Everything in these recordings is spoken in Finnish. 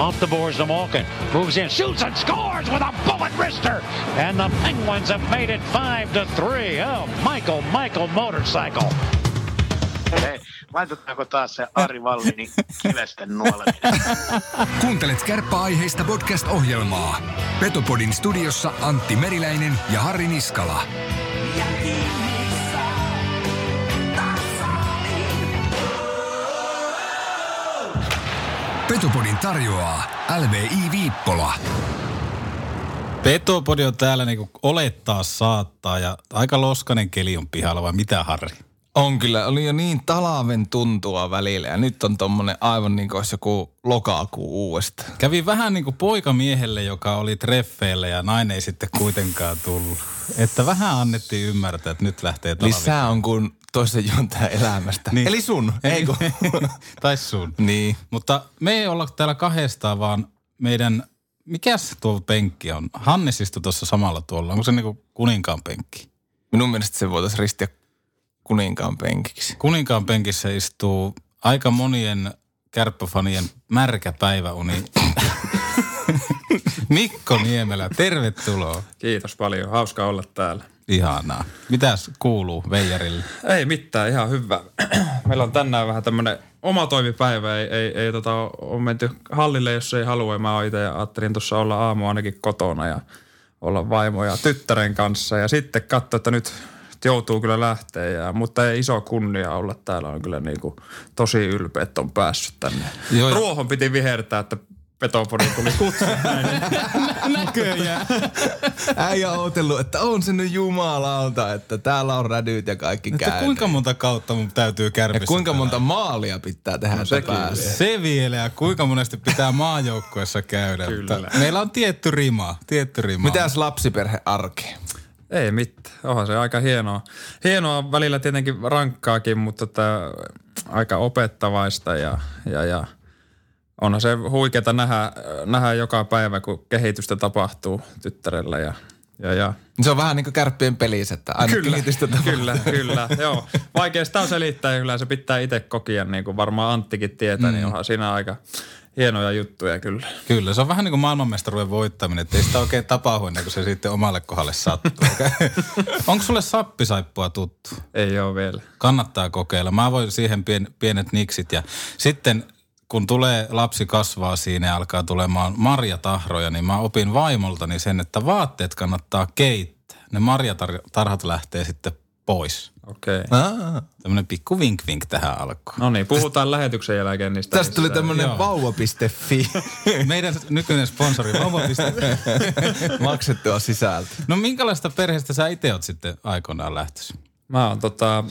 Off the boards to Malkin. Moves in, shoots and scores with a bullet wrister. And the Penguins have made it 5 to 3. Oh, Michael, Michael motorcycle. Hei, laitetaanko taas se Ari Vallini kivesten nuoleminen? Kuuntelet kärppäaiheista podcast-ohjelmaa. Petopodin studiossa Antti Meriläinen ja Harri Niskala. Petopodin tarjoaa LVI Viippola. Petopodi on täällä niinku olettaa saattaa ja aika loskanen keli on pihalla vai mitä Harri? On kyllä, oli jo niin talaven tuntua välillä ja nyt on tommonen aivan niin kuin olisi joku lokakuu uudesta. Kävi vähän niin kuin poikamiehelle, joka oli treffeillä ja nainen ei sitten kuitenkaan tullut. Että vähän annettiin ymmärtää, että nyt lähtee talvi. Lisää on kuin toisen juontaja elämästä. Niin. Eli sun, eikö? tai sun. niin. Mutta me ei olla täällä kahdestaan, vaan meidän, mikäs tuo penkki on? Hannes istui tuossa samalla tuolla. Onko se niinku kuninkaan penkki? Minun mielestä se voitaisiin ristiä kuninkaan penkiksi. Kuninkaan penkissä istuu aika monien kärppäfanien märkä päiväuni. Mikko Niemelä, tervetuloa. Kiitos paljon. Hauska olla täällä. Ihanaa. Mitäs kuuluu Veijarille? Ei mitään, ihan hyvä. Meillä on tänään vähän tämmöinen oma toimipäivä. Ei, ei, ei tota, ole menty hallille, jos ei halua. Mä oon itse ajattelin tuossa olla aamu ainakin kotona ja olla vaimo ja tyttären kanssa. Ja sitten katsoa, että nyt joutuu kyllä lähteä. Ja, mutta ei iso kunnia olla täällä. On kyllä niinku tosi ylpeä, että on päässyt tänne. Joo, Ruohon piti vihertää, että Petopodi tuli kutsu. Näköjään. Äijä on odotellut, että on se nyt jumalauta, että täällä on rädyt ja kaikki Että käynyt. kuinka monta kautta mun täytyy ja kärpissä kuinka pelata? monta maalia pitää tehdä, no, että sekin pääsee. Se vielä ja kuinka monesti pitää maajoukkuessa käydä. Kyllä. Meillä on tietty rima, tietty rima. Mitäs lapsiperhe arki? Ei mitään. Onhan se aika hienoa. Hienoa välillä tietenkin rankkaakin, mutta tota, aika opettavaista ja, ja, ja onhan se huikeeta nähdä, nähdä joka päivä, kun kehitystä tapahtuu tyttärellä ja, ja, ja Se on vähän niin kuin kärppien pelissä, että aina kehitystä tapahtuu. kyllä, kyllä. Joo. Vaikea sitä on selittää, kyllä se pitää itse kokia, niin kuin varmaan Anttikin tietää, mm. niin onhan siinä aika hienoja juttuja kyllä. Kyllä, se on vähän niin kuin maailmanmestaruuden voittaminen, että ei sitä oikein tapahdu ennen kuin se sitten omalle kohdalle sattuu. Onko sulle sappisaippua tuttu? Ei ole vielä. Kannattaa kokeilla. Mä voin siihen pien, pienet niksit ja sitten kun tulee lapsi kasvaa siinä ja alkaa tulemaan marjatahroja, niin mä opin vaimoltani sen, että vaatteet kannattaa keittää. Ne marjatarhat lähtee sitten pois. Okei. Okay. Ah. Tämmöinen pikku vink vink tähän alkuun. No niin, puhutaan lähetyksen jälkeen niistä. Tästä tuli Joo. vauva.fi Meidän nykyinen sponsori vauva.fi. maksettua sisältö. No minkälaista perheestä sä itse oot sitten aikoinaan lähtöisin? Mä oon tota,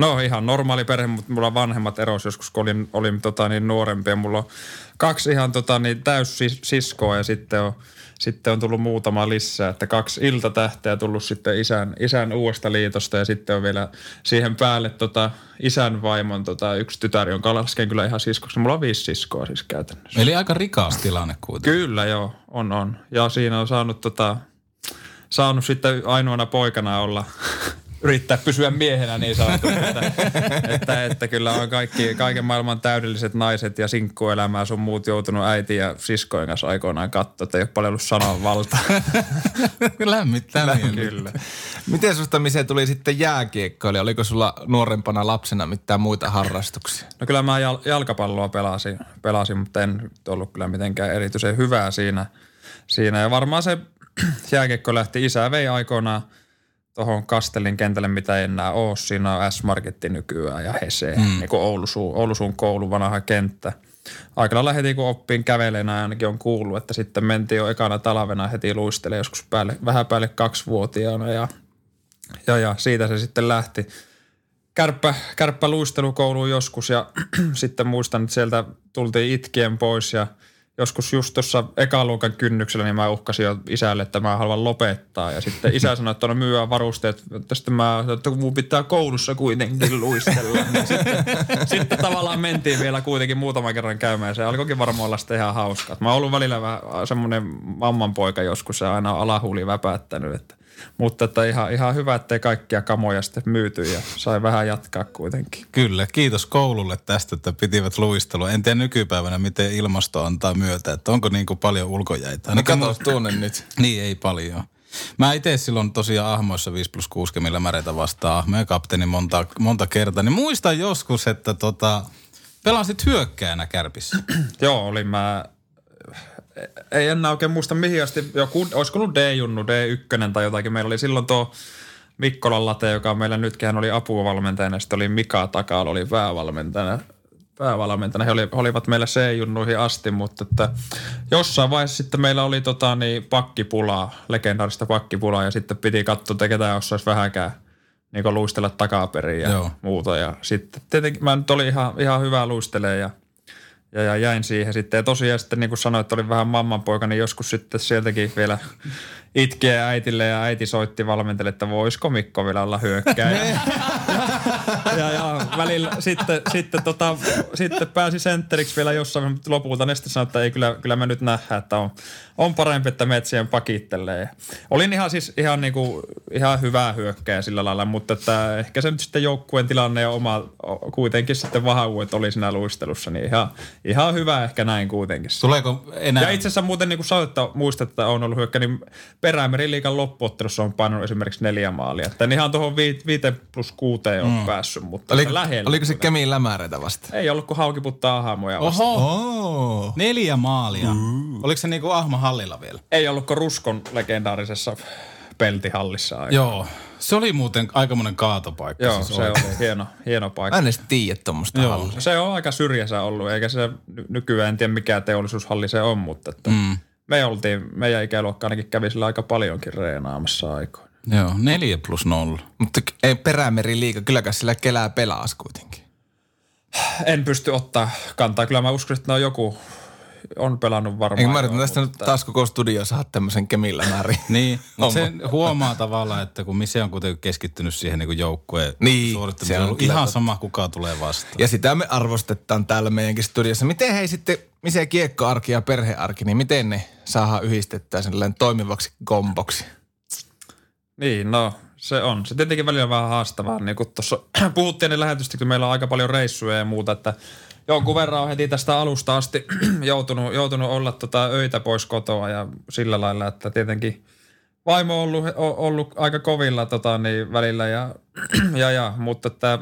no ihan normaali perhe, mutta mulla vanhemmat eros joskus, kun olin, olin tota niin nuorempia. Mulla on kaksi ihan tota niin täyssiskoa ja sitten on, sitten on tullut muutama lisää, että kaksi iltatähteä tullut sitten isän, isän uudesta liitosta ja sitten on vielä siihen päälle tota isän vaimon tota yksi tytär, jonka lasken kyllä ihan siskoksi. Mulla on viisi siskoa siis käytännössä. Eli aika rikas tilanne kuitenkin. Kyllä joo, on on. Ja siinä on saanut tota, saanut sitten ainoana poikana olla, yrittää pysyä miehenä niin sanotusti, että, että, että, kyllä on kaikki, kaiken maailman täydelliset naiset ja sinkkuelämää sun muut joutunut äiti ja siskojen kanssa aikoinaan katsoa, että ei ole paljon ollut sananvaltaa. Lämmittää mieli. kyllä. Miten susta Mise tuli sitten jääkiekkoilija? Oliko sulla nuorempana lapsena mitään muita harrastuksia? No kyllä mä jal- jalkapalloa pelasin, pelasin, mutta en ollut kyllä mitenkään erityisen hyvää siinä. siinä. Ja varmaan se jääkiekko lähti, isä vei aikoinaan tuohon Kastelin kentälle, mitä ei enää ole. Siinä on S-Marketti nykyään ja Hese, mm. niin kuin Oulusuun, Oulusuun koulu, vanha kenttä. Aikana lähdettiin, kun oppiin kävelemään, ja ainakin on kuullut, että sitten mentiin jo ekana talvena heti luistele joskus päälle, vähän päälle kaksivuotiaana ja, ja, ja siitä se sitten lähti kärppä, kärppä luistelukouluun joskus ja sitten muistan, että sieltä tultiin itkien pois ja joskus just tuossa ekaluokan kynnyksellä, niin mä uhkasin jo isälle, että mä haluan lopettaa. Ja sitten isä sanoi, että no myyä varusteet. Mutta sitten mä että mun pitää koulussa kuitenkin luistella. Niin sitten, sitten tavallaan mentiin vielä kuitenkin muutaman kerran käymään. Se alkoikin varmaan olla sitten ihan hauskaa. Mä oon ollut välillä vähän semmoinen mammanpoika joskus ja aina alahuuli väpättänyt, että mutta että ihan, ihan hyvä, ettei kaikkia kamoja sitten myyty ja sai vähän jatkaa kuitenkin. Kyllä, kiitos koululle tästä, että pitivät luistelua. En tiedä nykypäivänä, miten ilmasto antaa myötä, että onko niin kuin paljon ulkojäitä. No kato tunne nyt. Niin, ei paljon. Mä itse silloin tosiaan ahmoissa 5 plus 6 millä märeitä vastaan ahmoja kapteeni monta, monta kertaa. Niin muistan joskus, että tota, pelasit hyökkäänä kärpissä. Joo, olin mä, ei enää oikein muista mihin asti, joku, olisiko ollut D-junnu, D1 tai jotakin. Meillä oli silloin tuo Mikkolan late, joka meillä nytkin hän oli apuvalmentajana, sitten oli Mika Takal, oli päävalmentajana. päävalmentajana. He oli, olivat meillä C-junnuihin asti, mutta että jossain vaiheessa sitten meillä oli tota, niin, pakkipulaa, legendaarista pakkipulaa ja sitten piti katsoa, että ketään osaisi vähäkään niin luistella takaperin ja Joo. muuta. Ja sitten tietenkin mä nyt olin ihan, ihan hyvä luistelee ja ja, ja jäin siihen sitten. Ja tosiaan sitten niin kuin sanoin, että olin vähän mammanpoika, niin joskus sitten sieltäkin vielä itkeä äitille ja äiti soitti valmentelle, että voisiko Mikko vielä olla hyökkäjä. ja, ja välillä sitten, sitten, tota, sitten pääsi sentteriksi vielä jossain, mutta lopulta ne sitten sanoi, että ei kyllä, kyllä me nyt nähdään, että on, on parempi, että metsien pakittelee. Olin ihan siis ihan, niinku, ihan hyvä hyökkäjä sillä lailla, mutta että ehkä se nyt sitten joukkueen tilanne ja oma kuitenkin sitten vahvuudet oli siinä luistelussa, niin ihan, ihan hyvä ehkä näin kuitenkin. Tuleeko enää... Ja itse asiassa muuten niin kuin sä että muistat, että on ollut hyökkä, niin Perämeriliikan loppuottelussa on painanut esimerkiksi neljä maalia. Että en ihan tuohon 5 plus 6 on mm. päässyt, mutta Oliko, lähellä. oliko se. Kemiin lämäreitä vasta? Ei ollut kuin haukiputtaa ahmoja. Oho, Oh. neljä maalia. Oliko se niinku Ahma hallilla vielä? Ei ollut kuin Ruskon legendaarisessa peltihallissa aika. Joo. Se oli muuten aikamoinen kaatopaikka. Joo, siis se oikein. oli hieno, hieno Mä paikka. en edes tiedä tuommoista hallia. Se on aika syrjässä ollut, eikä se ny- nykyään, en tiedä mikä teollisuushalli se on, mutta että mm. me oltiin, meidän ikäluokka ainakin kävi sillä aika paljonkin reenaamassa aikoina. Joo, neljä plus nolla. Mutta ei perämeri liika, kylläkään sillä kelää pelaas kuitenkin. En pysty ottaa kantaa. Kyllä mä uskon, että ne on joku, on pelannut varmaan. Eikö mä yritän tästä nyt mutta- taas koko studio saada tämmöisen Kemin lämärin? Niin, mutta se huomaa tavallaan, että kun Mise on kuitenkin keskittynyt siihen niin joukkueen Niin, suorittamiseen, se on ihan totta. sama, kuka tulee vastaan. Ja sitä me arvostetaan täällä meidänkin studiossa. Miten hei sitten, missä kiekkoarki ja perhearki, niin miten ne saadaan yhdistettyä sellainen toimivaksi komboksi? Niin, no se on. Se tietenkin välillä on vähän haastavaa. Niin kuin tuossa puhuttiin niin lähetystä, kun meillä on aika paljon reissuja ja muuta, että jonkun verran on heti tästä alusta asti joutunut, joutunut olla tota öitä pois kotoa ja sillä lailla, että tietenkin vaimo on ollut, on ollut aika kovilla tota, niin välillä ja, ja, ja, mutta että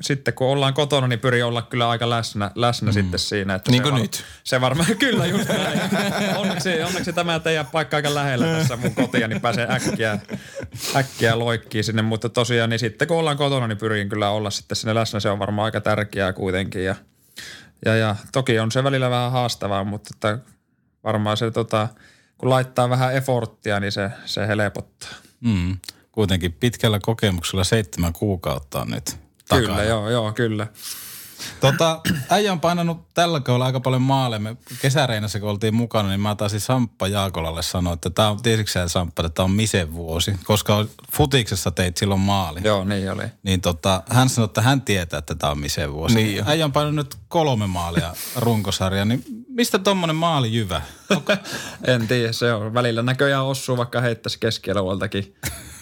sitten kun ollaan kotona, niin pyrin olla kyllä aika läsnä, läsnä mm. sitten siinä. Että Niin se kuin var- nyt. Se varmaan, kyllä just näin. Onneksi, onneksi tämä teidän paikka aika lähellä tässä mun kotia, niin pääsee äkkiä, äkkiä loikkiin sinne. Mutta tosiaan, niin sitten kun ollaan kotona, niin pyrin kyllä olla sitten sinne läsnä. Se on varmaan aika tärkeää kuitenkin. Ja, ja, ja toki on se välillä vähän haastavaa, mutta että varmaan se tota, kun laittaa vähän efforttia, niin se, se helpottaa. Mm. Kuitenkin pitkällä kokemuksella seitsemän kuukautta on nyt takana. Kyllä, joo, joo, kyllä. Tota, äijä on painanut tällä kaudella aika paljon maaleja. Me kesäreinässä, kun oltiin mukana, niin mä taisin Samppa Jaakolalle sanoa, että tämä on, tiesitkö sä, Samppa, että tämä on Misen vuosi, koska futiksessa teit silloin maali. Joo, niin oli. Niin tota, hän sanoi, että hän tietää, että tämä on Misen vuosi. Niin jo. Äijä on painanut nyt kolme maalia runkosarja, niin mistä tommonen maali jyvä? En tiedä, se on. Välillä näköjään osuu, vaikka heittäisi keskialueeltakin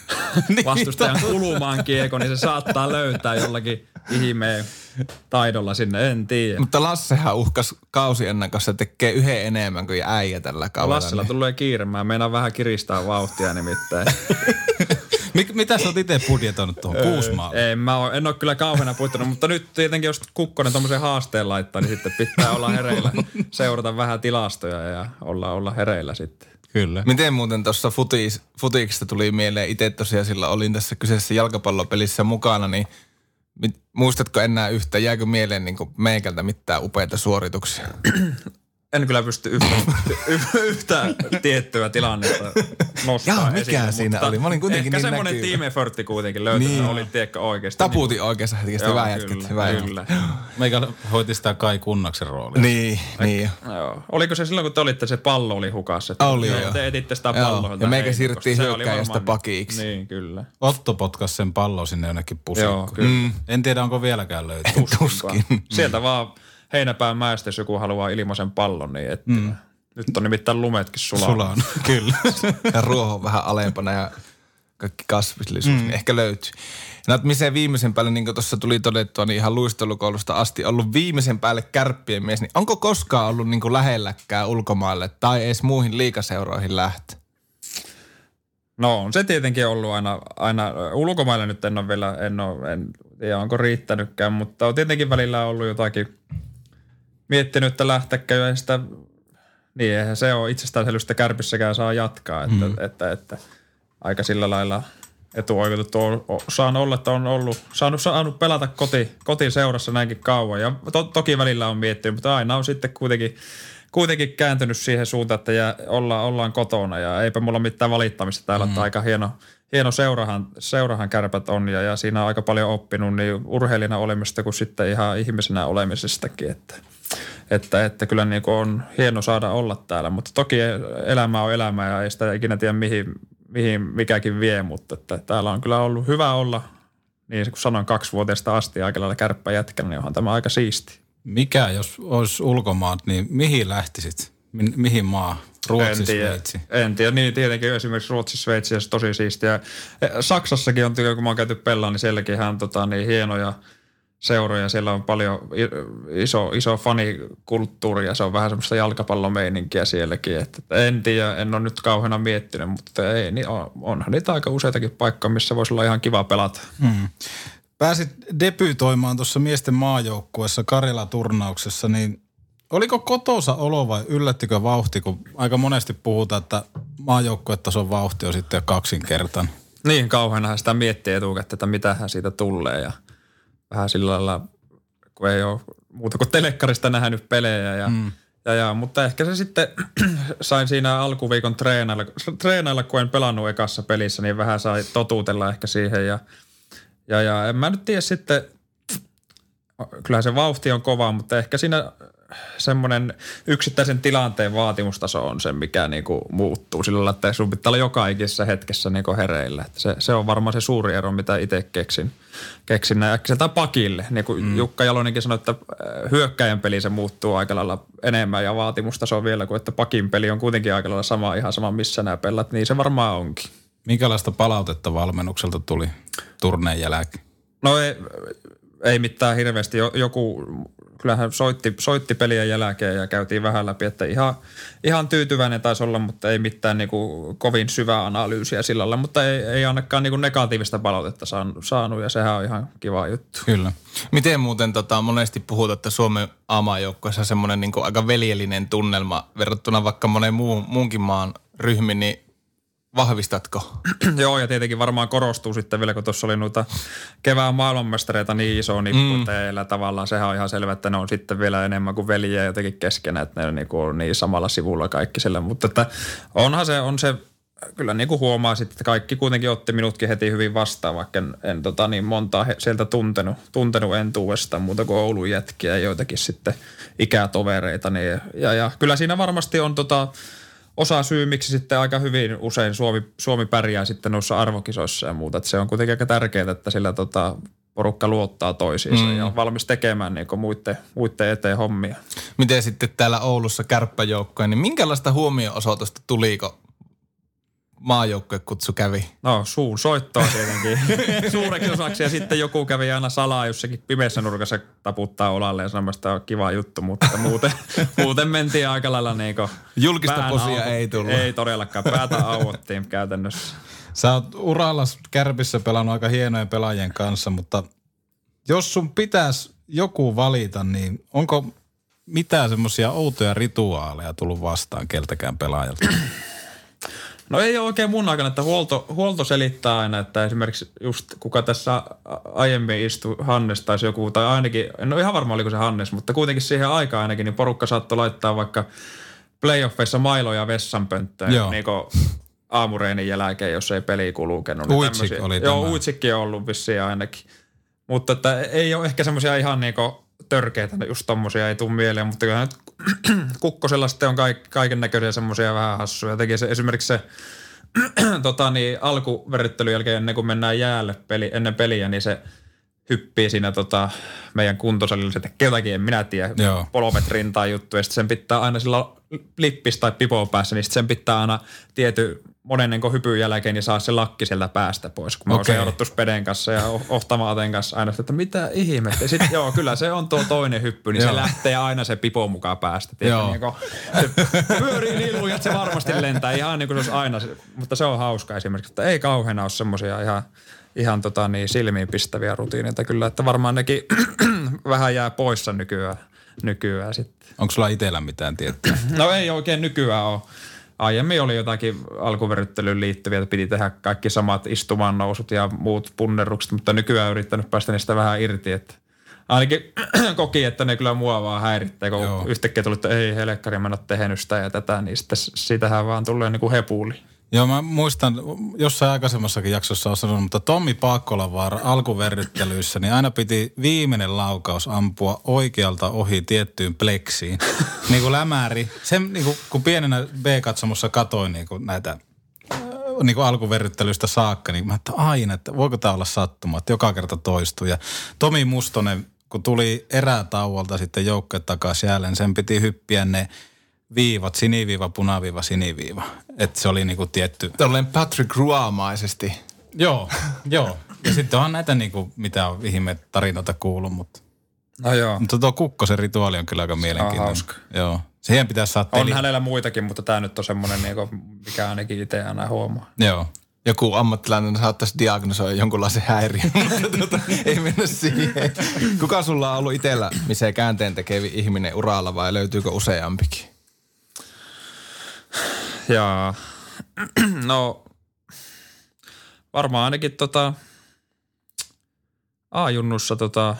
Niin, vastustajan kulumaan kiekon, niin se saattaa löytää jollakin ihmeen taidolla sinne, en tiedä. Mutta Lassehan uhkas kausi ennen kanssa tekee yhden enemmän kuin äijä tällä kaudella. Lassilla niin- tulee kiire, mä meinaan vähän kiristää vauhtia nimittäin. Mik, mitä sä oot itse budjetoinut tuohon? Kuusi maalia. Ei, mä oon, en ole kyllä kauheana puittanut, mutta nyt tietenkin jos Kukkonen tuommoisen haasteen laittaa, niin sitten pitää olla hereillä, seurata vähän tilastoja ja olla, olla hereillä sitten. Kyllä. Miten muuten tuossa futis, futiksesta tuli mieleen, itse tosiaan sillä olin tässä kyseisessä jalkapallopelissä mukana, niin muistatko enää yhtä, jääkö mieleen niin meikältä mitään upeita suorituksia? En kyllä pysty yhtä, yhtä tiettyä tilannetta nostaa Jaa, mikä esille, siinä oli? Mä olin kuitenkin Ehkä niin semmoinen näkyvä. team effortti kuitenkin löytyi, Niin. niin. oli tiekkä oikeasti. Tapuutin oikeassa hetkessä, Joo, hyvä kyllä, hyvä kyllä. Meikä hoiti sitä Kai Kunnaksen roolia. Niin, niin. Joo. Oliko se silloin, kun te olitte, se pallo oli hukassa? Että Oli, joo. Te etitte sitä Joo, palloa. ja meikä hyökkääjästä varmaan- pakiksi. Niin, kyllä. Otto potkas sen pallon sinne jonnekin pusikkoon. Joo, kyllä. Mm. En tiedä, onko vieläkään löytynyt. Tuskin. Sieltä vaan heinäpään mäestä, jos joku haluaa ilmaisen pallon, niin etsiä. Nyt on nimittäin lumetkin sulaa. Sulaan. Kyllä. Ja ruoho on vähän alempana ja kaikki kasvillisuus, mm. niin ehkä löytyy. No, missä viimeisen päälle, niin kuin tuossa tuli todettua, niin ihan luistelukoulusta asti ollut viimeisen päälle kärppien mies, niin onko koskaan ollut niin kuin lähelläkään ulkomaille tai edes muihin liikaseuroihin lähtö? No on se tietenkin ollut aina, aina ulkomailla nyt en ole vielä, en, ole, en tiedä onko riittänytkään, mutta on tietenkin välillä ollut jotakin miettinyt, että lähtekö sitä, niin eihän se ole itsestäänselvystä kärpissäkään saa jatkaa, että, mm. että, että, että aika sillä lailla etuoikeutettu on, on, saan olla, että on ollut, saanut, saanut pelata koti, kotiseurassa näinkin kauan ja to, toki välillä on miettinyt, mutta aina on sitten kuitenkin kuitenkin kääntynyt siihen suuntaan, että jää, olla, ollaan kotona ja eipä mulla mitään valittamista täällä, mm. että aika hieno, hieno seurahan, seurahan kärpät on ja, ja siinä on aika paljon oppinut niin urheilijana olemista kuin sitten ihan ihmisenä olemisestakin, että, että, että kyllä niin kuin on hieno saada olla täällä, mutta toki elämä on elämä ja ei sitä ikinä tiedä mihin, mihin mikäkin vie, mutta että täällä on kyllä ollut hyvä olla, niin kuin sanoin, kaksivuotiaasta asti aika lailla kärppä jätkänä, niin onhan tämä aika siisti. Mikä, jos olisi ulkomaat, niin mihin lähtisit? Mi- mihin maa? Ruotsi, en tiedä, Sveitsi? En tiedä, niin tietenkin esimerkiksi Ruotsi, Sveitsi ja tosi siistiä. Saksassakin on, kun mä oon käyty pellaan, niin sielläkin ihan tota, niin hienoja seuroja. Siellä on paljon iso, iso fanikulttuuri ja se on vähän semmoista jalkapallomeininkiä sielläkin. Että en tiedä, en ole nyt kauheana miettinyt, mutta ei, niin on, onhan niitä aika useitakin paikkoja, missä voisi olla ihan kiva pelata. Hmm. Pääsit debyytoimaan tuossa miesten maajoukkuessa Karjala-turnauksessa, niin oliko kotosa olo vai yllättikö vauhti, kun aika monesti puhutaan, että maajoukkuetason vauhti on sitten kaksinkertainen? Niin, kauheana sitä miettii etukäteen, että mitähän siitä tulee ja vähän sillä lailla, kun ei ole muuta kuin telekkarista nähnyt pelejä ja mm. Ja, ja, mutta ehkä se sitten sain siinä alkuviikon treenailla, treenailla, kun en pelannut ekassa pelissä, niin vähän sai totuutella ehkä siihen ja – ja, ja en mä nyt tiedä sitten, kyllä se vauhti on kova, mutta ehkä siinä semmoinen yksittäisen tilanteen vaatimustaso on se, mikä niinku muuttuu sillä lailla, että sun pitää olla joka ikisessä hetkessä niinku hereillä. Että se, se, on varmaan se suuri ero, mitä itse keksin, keksin näin äkkiseltä pakille. Niin kuin mm. Jukka Jalonenkin sanoi, että äh, hyökkäjän peli se muuttuu aika lailla enemmän ja vaatimustaso vielä kuin, että pakin peli on kuitenkin aika lailla sama, ihan sama missä nämä pelat, niin se varmaan onkin. Minkälaista palautetta valmennukselta tuli turneen jälkeen? No ei, ei mitään hirveästi. Joku, kyllähän soitti, soitti pelien jälkeen ja käytiin vähän läpi, että ihan, ihan tyytyväinen taisi olla, mutta ei mitään niin kuin kovin syvää analyysiä sillä lailla, mutta ei, ei ainakaan niin kuin negatiivista palautetta saanut ja sehän on ihan kiva juttu. Kyllä. Miten muuten tota, monesti puhutaan, että Suomen aamajoukkoissa semmoinen niin aika veljellinen tunnelma verrattuna vaikka monen muun, muunkin maan ryhmiin, niin Vahvistatko? Joo, ja tietenkin varmaan korostuu sitten vielä, kun tuossa oli noita kevään maailmanmestareita niin iso nippu mm. teillä tavallaan. Sehän on ihan selvä, että ne on sitten vielä enemmän kuin veljiä jotenkin keskenään, että ne on niin, kuin niin samalla sivulla kaikki sillä. Mutta että onhan se, on se kyllä niin kuin huomaa sitten, että kaikki kuitenkin otti minutkin heti hyvin vastaan, vaikka en, en tota niin montaa he, sieltä tuntenut, tuntenut entuudestaan muuta kuin Oulun jätkiä ja joitakin sitten ikätovereita. Niin, ja, ja kyllä siinä varmasti on tota, osa syy, miksi sitten aika hyvin usein Suomi, Suomi pärjää sitten noissa arvokisoissa ja muuta. Että se on kuitenkin aika tärkeää, että sillä tota, porukka luottaa toisiinsa mm. ja on valmis tekemään niin muiden, muiden eteen hommia. Miten sitten täällä Oulussa kärppäjoukkoja, niin minkälaista huomio-osoitusta tuliko maajoukkuekutsu kävi? No suun soittoa tietenkin suureksi osaksi ja sitten joku kävi aina salaa jossakin pimeässä nurkassa taputtaa olalle ja sanoi, että on kiva juttu, mutta muuten, muuten mentiin aika lailla niin Julkista posia ei tullut. Ei todellakaan, päätä auottiin käytännössä. Sä oot uralla kärpissä pelannut aika hienojen pelaajien kanssa, mutta jos sun pitäisi joku valita, niin onko mitään semmoisia outoja rituaaleja tullut vastaan keltäkään pelaajalta? No ei ole oikein mun aikana, että huolto, huolto selittää aina, että esimerkiksi just kuka tässä aiemmin istui, Hannes tai joku, tai ainakin, ole ihan varma oliko se Hannes, mutta kuitenkin siihen aikaan ainakin, niin porukka saattoi laittaa vaikka playoffeissa mailoja vessanpönttöön, niin kuin aamureinin jälkeen, jos ei peli kulkenut. Niin Uitsik oli Joo, Uitsikki on ollut vissiin ainakin. Mutta että ei ole ehkä semmoisia ihan niinku törkeitä, just tommosia ei tule mieleen, mutta kyllä nyt kukkosella sitten on kaik, kaiken näköisiä semmoisia vähän hassuja. Teki se esimerkiksi se tota niin, alkuverittelyn jälkeen ennen kuin mennään jäälle peli, ennen peliä, niin se hyppii siinä tota, meidän kuntosalilla, se tekee jotakin, en minä tiedä, Joo. polvet rintaa juttu, ja sitten sen pitää aina sillä lippis tai pipo päässä, niin sen pitää aina tiety monennen hypyn jälkeen niin saa se lakki sieltä päästä pois. Kun mä oon Okei. seurattu Speden kanssa ja Oh- Ohtamaaten kanssa aina, että mitä ihmettä. Sitten joo, kyllä se on tuo toinen hyppy, niin se lähtee aina se pipo mukaan päästä. Joo. Niin se pyörii niin että se varmasti lentää ihan niin kuin se olisi aina. Mutta se on hauska esimerkiksi, että ei kauheena ole semmoisia ihan, ihan tota niin, silmiin pistäviä rutiineita kyllä, että varmaan nekin vähän jää poissa nykyään, nykyään sitten. Onko sulla itsellä mitään tiettyä? No ei oikein nykyään ole. Aiemmin oli jotakin alkuveryttelyyn liittyviä, että piti tehdä kaikki samat istumaan nousut ja muut punnerrukset, mutta nykyään on yrittänyt päästä niistä vähän irti, että ainakin koki, että ne kyllä mua vaan häiritsee, kun Joo. yhtäkkiä tuli, että ei helkkari, mä en ole tehnyt sitä ja tätä, niin sitten siitähän vaan tulee niin kuin hepuli. Joo, mä muistan, jossain aikaisemmassakin jaksossa on sanonut, mutta Tommi Paakkolavaara alkuverryttelyissä, niin aina piti viimeinen laukaus ampua oikealta ohi tiettyyn pleksiin. niin kuin lämäri. Sen, niin kuin, kun pienenä B-katsomossa katoin niin kuin näitä niin kuin alkuverryttelyistä saakka, niin mä että aina, että voiko tämä olla sattuma, että joka kerta toistuu. Ja Tomi Mustonen, kun tuli erätauolta sitten joukkoja takaisin jälleen, sen piti hyppiä ne viivat, siniviiva, punaviiva, siniviiva. Että se oli niinku tietty. Tolleen Patrick Ruamaisesti. Joo, joo. Ja sitten on näitä niinku, mitä on ihme tarinoita kuullut, mutta, No joo. mutta tuo Kukkosen rituaali on kyllä aika mielenkiintoinen. hauska. Joo. Siihen pitäisi saada On hänellä muitakin, mutta tämä nyt on semmoinen, niin kuin, mikä ainakin itse aina huomaa. Joo. Joku ammattilainen saattaisi diagnosoida jonkunlaisen häiriön, mutta tuota, ei mennä siihen. Kuka sulla on ollut itsellä, missä käänteen tekevi ihminen uralla vai löytyykö useampikin? Ja no varmaan ainakin tota A-junnussa tota,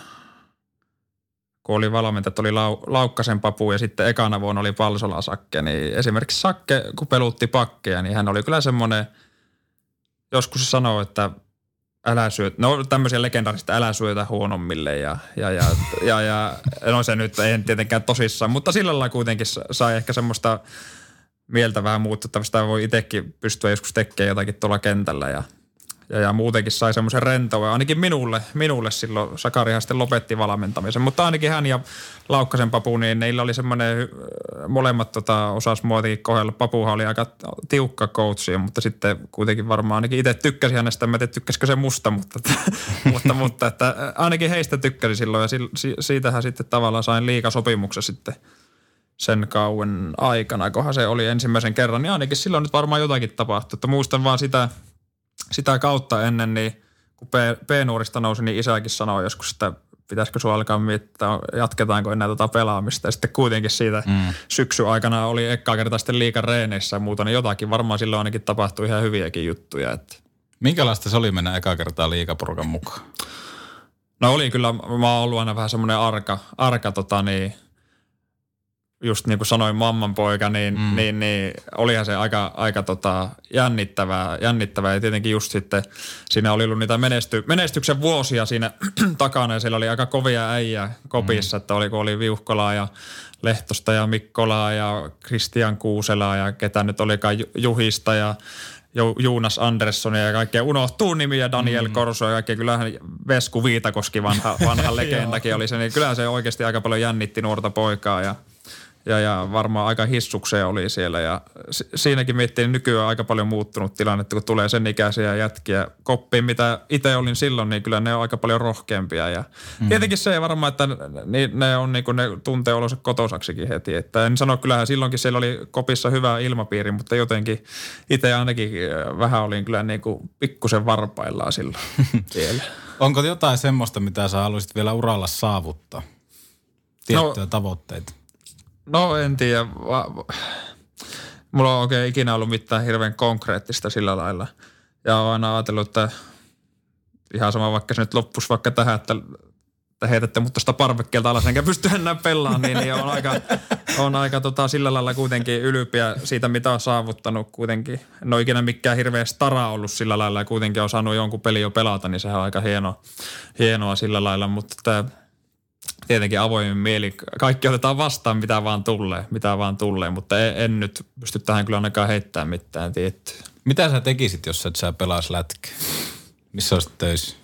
kun oli valmentaja, että oli lau, Laukkasen papu ja sitten ekana vuonna oli Palsola Sakke, niin esimerkiksi Sakke, kun pelutti pakkeja, niin hän oli kyllä semmoinen, joskus se sanoo, että älä syö, no tämmöisiä legendaarista älä syötä huonommille ja, ja, ja, ja, ja no se nyt ei tietenkään tosissaan, mutta sillä lailla kuitenkin sa- sai ehkä semmoista mieltä vähän muuttavasta voi itsekin pystyä joskus tekemään jotakin tuolla kentällä ja, ja, ja muutenkin sai semmoisen rentouden. Ainakin minulle, minulle silloin Sakarihan sitten lopetti valmentamisen, mutta ainakin hän ja Laukkasen Papu, niin niillä oli semmoinen, molemmat tota, osas muotikin kohdella. Papuhan oli aika tiukka coachi, mutta sitten kuitenkin varmaan ainakin itse tykkäsi hänestä, mä tiedä tykkäsikö se musta, mutta, mutta, mutta että ainakin heistä tykkäsi silloin ja si, siitähän sitten tavallaan sain liikasopimuksen sitten sen kauan aikana, kunhan se oli ensimmäisen kerran, niin ainakin silloin nyt varmaan jotakin tapahtui. Että muistan vaan sitä, sitä kautta ennen, niin kun P- P-nuorista nousi, niin isäkin sanoi joskus, että pitäisikö sinua alkaa miettiä, jatketaanko enää tota pelaamista. Ja sitten kuitenkin siitä mm. syksy aikana oli ekkaa kertaa sitten liikan reeneissä ja muuta, niin jotakin varmaan silloin ainakin tapahtui ihan hyviäkin juttuja. Että. Minkälaista se oli mennä eka kertaa liikaporukan mukaan? No oli kyllä, mä oon ollut aina vähän semmoinen arka, arka tota niin, just niin kuin sanoin mamman poika, niin, mm. niin, niin olihan se aika, aika tota jännittävää, jännittävää. Ja tietenkin just sitten siinä oli ollut niitä menesty, menestyksen vuosia siinä takana ja siellä oli aika kovia äijä kopissa, mm. että oli, kun oli Viuhkolaa ja Lehtosta ja Mikkolaa ja Kristian Kuuselaa ja ketä nyt olikaan Ju- Juhista ja Ju- Juunas Anderssonia ja kaikkea unohtuu nimiä, Daniel mm. Korso ja kaikkea. Kyllähän Vesku Viitakoski, vanha, vanha legendakin oli se, niin kyllähän se oikeasti aika paljon jännitti nuorta poikaa ja ja, ja varmaan aika hissukseen oli siellä ja si- siinäkin miettii niin nykyään aika paljon muuttunut tilanne, että kun tulee sen ikäisiä jätkiä koppiin, mitä itse olin silloin, niin kyllä ne on aika paljon rohkeampia ja mm. tietenkin se varmaan, että ne, ne on niin kuin ne tuntee olonsa kotosaksikin heti, että en sano, kyllähän silloinkin siellä oli kopissa hyvä ilmapiiri, mutta jotenkin itse ainakin äh, vähän olin kyllä niin kuin pikkusen varpaillaan silloin vielä. Onko jotain semmoista, mitä sä haluaisit vielä uralla saavuttaa? Tiettyjä no, tavoitteita. No en tiedä. Mulla on oikein ikinä ollut mitään hirveän konkreettista sillä lailla. Ja olen aina ajatellut, että ihan sama vaikka se nyt loppuisi vaikka tähän, että, että heitätte mut tuosta parvekkeelta alas, enkä pysty enää pelaamaan, niin, niin on aika, on aika tota, sillä lailla kuitenkin ylpeä siitä, mitä on saavuttanut kuitenkin. En ole ikinä mikään hirveä stara ollut sillä lailla ja kuitenkin on saanut jonkun peli jo pelata, niin sehän on aika hieno, hienoa sillä lailla, mutta tietenkin avoimin mieli. Kaikki otetaan vastaan, mitä vaan tulee, mitä vaan tulee, mutta en, en nyt pysty tähän kyllä ainakaan heittämään mitään tiettyä. Mitä sä tekisit, jos et sä pelaas lätkä? Missä olisit töissä?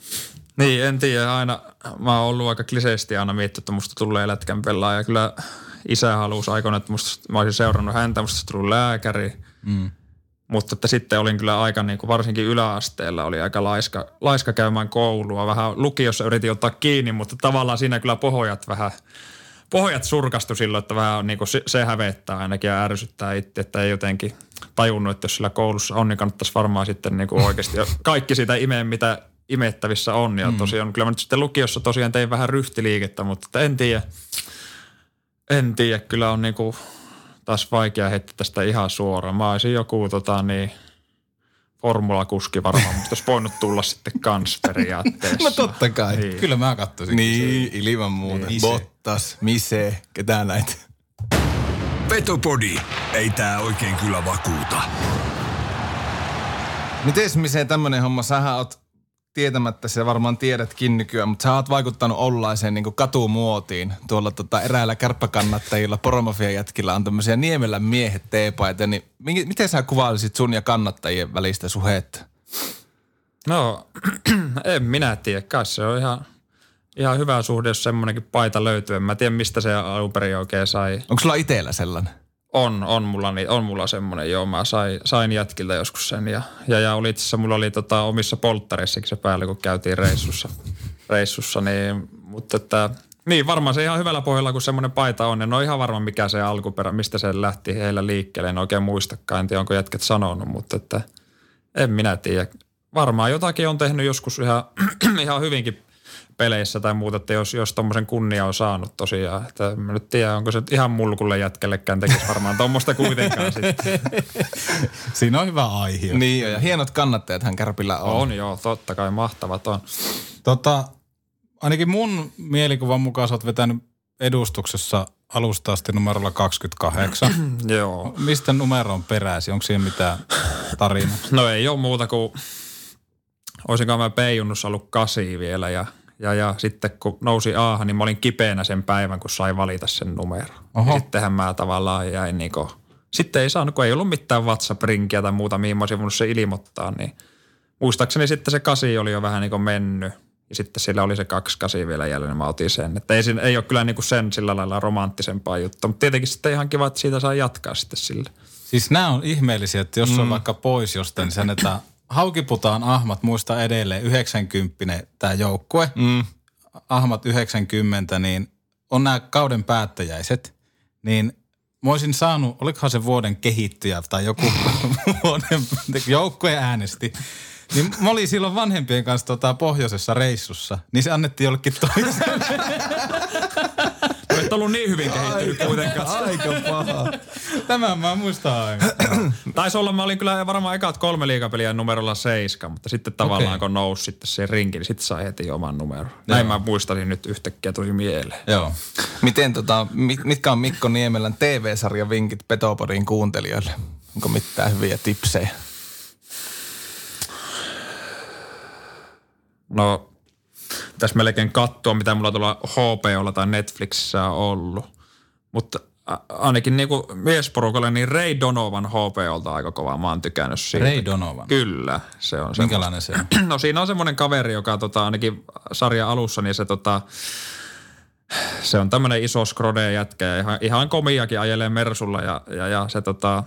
Niin, en tiedä. Aina, mä oon ollut aika kliseisesti aina miettinyt, että musta tulee lätkän pelaaja. Kyllä isä halusi aikoina, että musta, mä olisin seurannut häntä, musta tullut lääkäri. Mm. Mutta että sitten olin kyllä aika, niin kuin varsinkin yläasteella, oli aika laiska, laiska käymään koulua. Vähän lukiossa yritin ottaa kiinni, mutta tavallaan siinä kyllä pohjat vähän, pohjat surkastu silloin, että vähän niin kuin se, se hävettää ainakin ja ärsyttää itse, että ei jotenkin tajunnut, että jos sillä koulussa on, niin kannattaisi varmaan sitten niin kuin oikeasti kaikki sitä imeen, mitä imettävissä on. Ja tosiaan kyllä mä nyt sitten lukiossa tosiaan tein vähän ryhtiliikettä, mutta en tiedä, en tiedä, kyllä on niin kuin taas vaikea heittää tästä ihan suoraan. Mä olisin joku tota niin, formulakuski varmaan, mutta olisi voinut tulla sitten kans periaatteessa. No totta kai. Niin. Kyllä mä katsoisin. Niin, ilman muuta. Niin. Bottas, Mise, ketään näitä. Petopodi. Ei tää oikein kyllä vakuuta. Mites Mise tämmönen homma, sähän oot tietämättä, sä varmaan tiedätkin nykyään, mutta sä oot vaikuttanut ollaiseen niin katumuotiin. Tuolla tota, eräillä kärppäkannattajilla, poromafia jätkillä on tämmöisiä Niemelän miehet teepaita, niin mi- miten sä kuvailisit sun ja kannattajien välistä suhetta? No, en minä tiedä. Kai se on ihan, ihan hyvä suhde, jos semmoinenkin paita löytyy. En mä tiedä, mistä se alun perin oikein sai. Onko sulla itellä sellainen? On, on mulla, niin, on mulla semmoinen, joo. Mä sain, sain jätkiltä joskus sen. Ja, ja, ja oli itse mulla oli tota, omissa polttareissakin se päällä, kun käytiin reissussa. reissussa niin, mutta että, niin varmaan se ihan hyvällä pohjalla, kun semmoinen paita on. En ole ihan varma, mikä se alkuperä, mistä se lähti heillä liikkeelle. En oikein muistakaan, en tiedä, onko jätket sanonut, mutta että en minä tiedä. Varmaan jotakin on tehnyt joskus ihan, ihan hyvinkin peleissä tai muuta, että jos, jos tommosen kunnia on saanut tosiaan. Että mä nyt tiedä, onko se ihan mulkulle jätkellekään tekisi varmaan tuommoista kuitenkaan sitten. Siinä on hyvä aihe. Niin, ja hienot kannattajat hän Kärpillä on. On joo, totta kai mahtavat on. Tota, ainakin mun mielikuvan mukaan sä oot vetänyt edustuksessa alusta asti numerolla 28. Joo. Mistä numero on peräisin? Onko siinä mitään tarinaa? No ei ole muuta kuin, olisinkaan mä peijunnussa ollut kasi vielä ja, ja, ja sitten kun nousi aahan, niin mä olin kipeänä sen päivän, kun sai valita sen numero. Oho. Ja sittenhän mä tavallaan jäin niinku, sitten ei saanut, kun ei ollut mitään WhatsApp-rinkiä tai muuta, mihin mä olisin voinut se ilmoittaa, niin muistaakseni sitten se kasi oli jo vähän niin kuin mennyt. Ja sitten sillä oli se kaksi kasi vielä jäljellä, niin mä otin sen. Että ei, ei ole kyllä niin kuin sen sillä lailla romanttisempaa juttu. Mutta tietenkin sitten ihan kiva, että siitä saa jatkaa sitten sillä. Siis nämä on ihmeellisiä, että jos mm. on vaikka pois jostain, niin sanotaan, Haukiputaan Ahmat, muista edelleen 90 tämä joukkue. Mm. Ahmat 90, niin on nämä kauden päättäjäiset. Niin mä olisin saanut, olikohan se vuoden kehittyjä tai joku vuoden joukkue äänesti. Niin mä olin silloin vanhempien kanssa tota, pohjoisessa reissussa, niin se annettiin jollekin toiselle. Ollut niin hyvin kehittynyt kuitenkaan. Aika paha. Tämän mä muistan aina. Taisi olla, mä olin kyllä varmaan ekat kolme liikapeliä numerolla seiska, mutta sitten tavallaan Okei. kun nousi sitten se rinki, niin sitten sai heti oman numeron. Näin mä muistelin nyt yhtäkkiä tuli mieleen. Joo. Miten tota, mit- mitkä on Mikko Niemelän TV-sarjan vinkit Petopodin kuuntelijoille? Onko mitään hyviä tipsejä? No, tässä melkein katsoa, mitä mulla tuolla HBOlla tai Netflixissä on ollut. Mutta ainakin niinku miesporukalle, niin Ray Donovan HBOlta aika kova. Mä oon tykännyt siitä. Ray Donovan. Kyllä, se on Minkälainen se on? No siinä on semmoinen kaveri, joka tota, ainakin sarjan alussa, niin se tota, se on tämmöinen iso skrode jätkä ja ihan, ihan komiakin ajelee Mersulla ja, ja, ja se tota,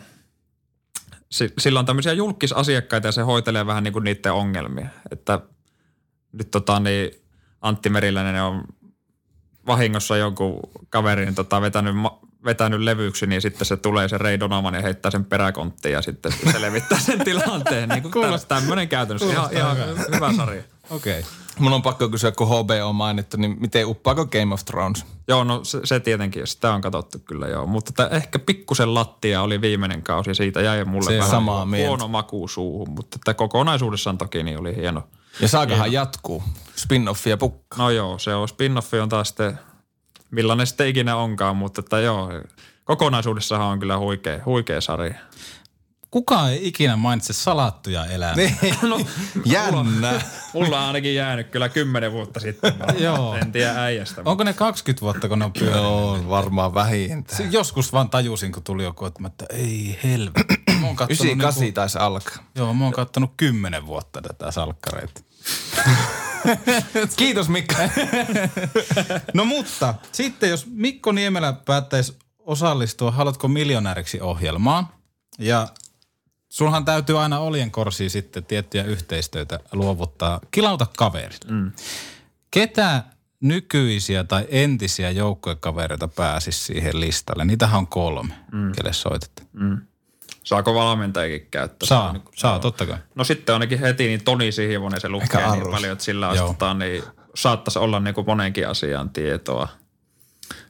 si- sillä on tämmöisiä julkisasiakkaita ja se hoitelee vähän niin kuin niiden ongelmia. Että nyt tota niin Antti Meriläinen on vahingossa jonkun kaverin tota, vetänyt, vetänyt levyksi, niin sitten se tulee se Ray Donovan ja heittää sen peräkonttiin ja sitten se levittää sen tilanteen. Niin Kuulostaa- tämmöinen käytännössä. Ihan, ihan hyvä sarja. Okei. Okay. Mun on pakko kysyä, kun HB on mainittu, niin miten uppaako Game of Thrones? Joo, no se, se tietenkin, sitä on katsottu kyllä joo. Mutta että ehkä pikkusen lattia oli viimeinen kausi, siitä jäi mulle Se vähän samaa huono mieltä. maku suuhun. Mutta että kokonaisuudessaan toki niin oli hieno. Ja saakahan jatkuu. Spin-offi ja pukka. No joo, se on spin-offi on taas sitten, millainen sitten ikinä onkaan, mutta että joo, kokonaisuudessahan on kyllä huikea, huikea sarja. Kuka ei ikinä mainitse salattuja eläimiä? No, Jännä. mulla on ainakin jäänyt kyllä kymmenen vuotta sitten. Joo. En tiedä äijästä. Onko ne 20 vuotta, kun ne on pyörinyt? Joo, varmaan vähintään. Se Joskus vaan tajusin, kun tuli joku, että, mä, että ei helvetti. Mä oon kattonut 98 niinku, taisi alkaa. Joo, mä oon kattonut kymmenen vuotta tätä salkkareita. Kiitos Mikko. No mutta, sitten jos Mikko Niemelä päättäisi osallistua Haluatko miljonääriksi ohjelmaan. Ja sunhan täytyy aina oljenkorsiin sitten tiettyjä yhteistyötä luovuttaa. Kilauta kaverit. Mm. Ketä nykyisiä tai entisiä joukkuekavereita pääsisi siihen listalle? Niitähän on kolme, mm. kelle soitatte. Saako valmentajakin käyttää? Saa, Niin, saa, totta kai. No sitten ainakin heti niin Toni Sihvonen se lukee niin paljon, että sillä Joo. astutaan, niin saattaisi olla niin kuin monenkin asian tietoa.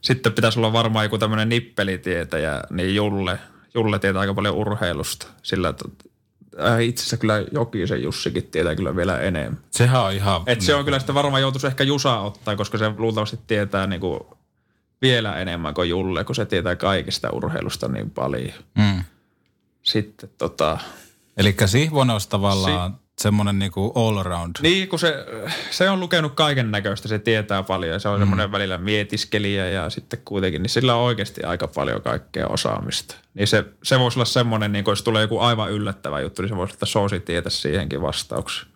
Sitten pitäisi olla varmaan joku tämmöinen nippelitietäjä, niin Julle, Julle tietää aika paljon urheilusta. Sillä että äh, itse asiassa kyllä Jokisen Jussikin tietää kyllä vielä enemmän. Sehän on ihan... Et se on kyllä sitten varmaan joutuisi ehkä Jusa ottaa, koska se luultavasti tietää niin kuin vielä enemmän kuin Julle, kun se tietää kaikista urheilusta niin paljon. Mm. Sitten tota, Eli Sihvonen olisi tavallaan si- semmoinen niinku all around. Niin, kun se, se on lukenut kaiken näköistä, se tietää paljon ja se on mm. semmoinen välillä mietiskelijä ja sitten kuitenkin, niin sillä on oikeasti aika paljon kaikkea osaamista. Niin se, se voisi olla semmoinen, niin kun jos tulee joku aivan yllättävä juttu, niin se voisi olla, että Soosi tietä siihenkin vastauksen.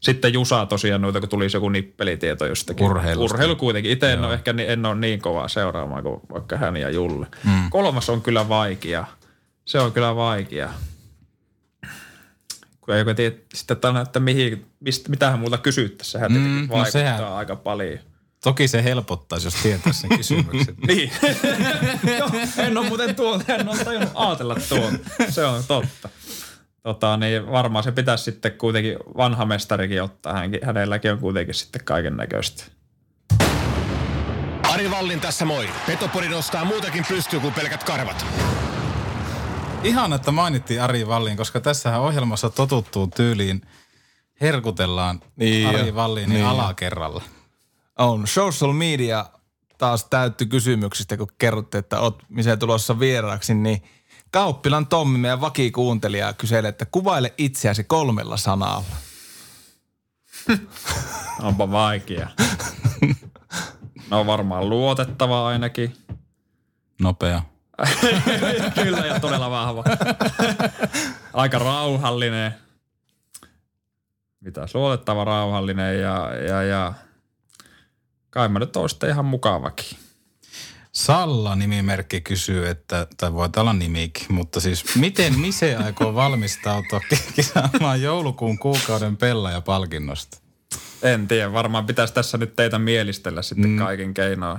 Sitten Jusa tosiaan noita, kun tulisi joku nippelitieto jostakin. Urheilusta. Urheilu kuitenkin. Itse en ole ehkä ni, en ole niin kovaa seuraamaan kuin vaikka hän ja Julle. Mm. Kolmas on kyllä vaikea. Se on kyllä vaikea. Kun ei oikein tiedä sitten, että, että mihin, mistä, mitähän muuta kysyttäisiin. Sehän Mm, no vaikuttaa sehän- aika paljon. Toki se helpottaisi, jos tietäisi sen kysymyksen. Niin. Joo, en ole muuten tuon, en ole tajunnut ajatella tuon. Se on totta. Tota, niin varmaan se pitäisi sitten kuitenkin vanha mestarikin ottaa. Hänkin, hänelläkin on kuitenkin sitten kaiken näköistä. Ari Vallin tässä moi. Petopori nostaa muutakin pystyyn kuin pelkät karvat. Ihan, että mainittiin Ari Vallin, koska tässähän ohjelmassa totuttuu tyyliin herkutellaan Niin Ari jo. Vallinin Niin alakerralla. On. Social media taas täytty kysymyksistä, kun kerrotte, että oot missä tulossa vieraaksi, niin Kauppilan Tommi, meidän vakikuuntelija, kyselee, että kuvaile itseäsi kolmella sanalla. Onpa vaikea. No varmaan luotettava ainakin. Nopea. Kyllä ja todella vahva. Aika rauhallinen. Mitä luotettava, rauhallinen ja, ja, ja kai mä nyt oon sitten ihan mukavakin. Salla-nimimerkki kysyy, että, tai voi olla nimikin, mutta siis miten Mise aikoo valmistautua kisaamaan joulukuun kuukauden pelaaja-palkinnosta? En tiedä, varmaan pitäisi tässä nyt teitä mielistellä sitten mm. kaikin keinoin.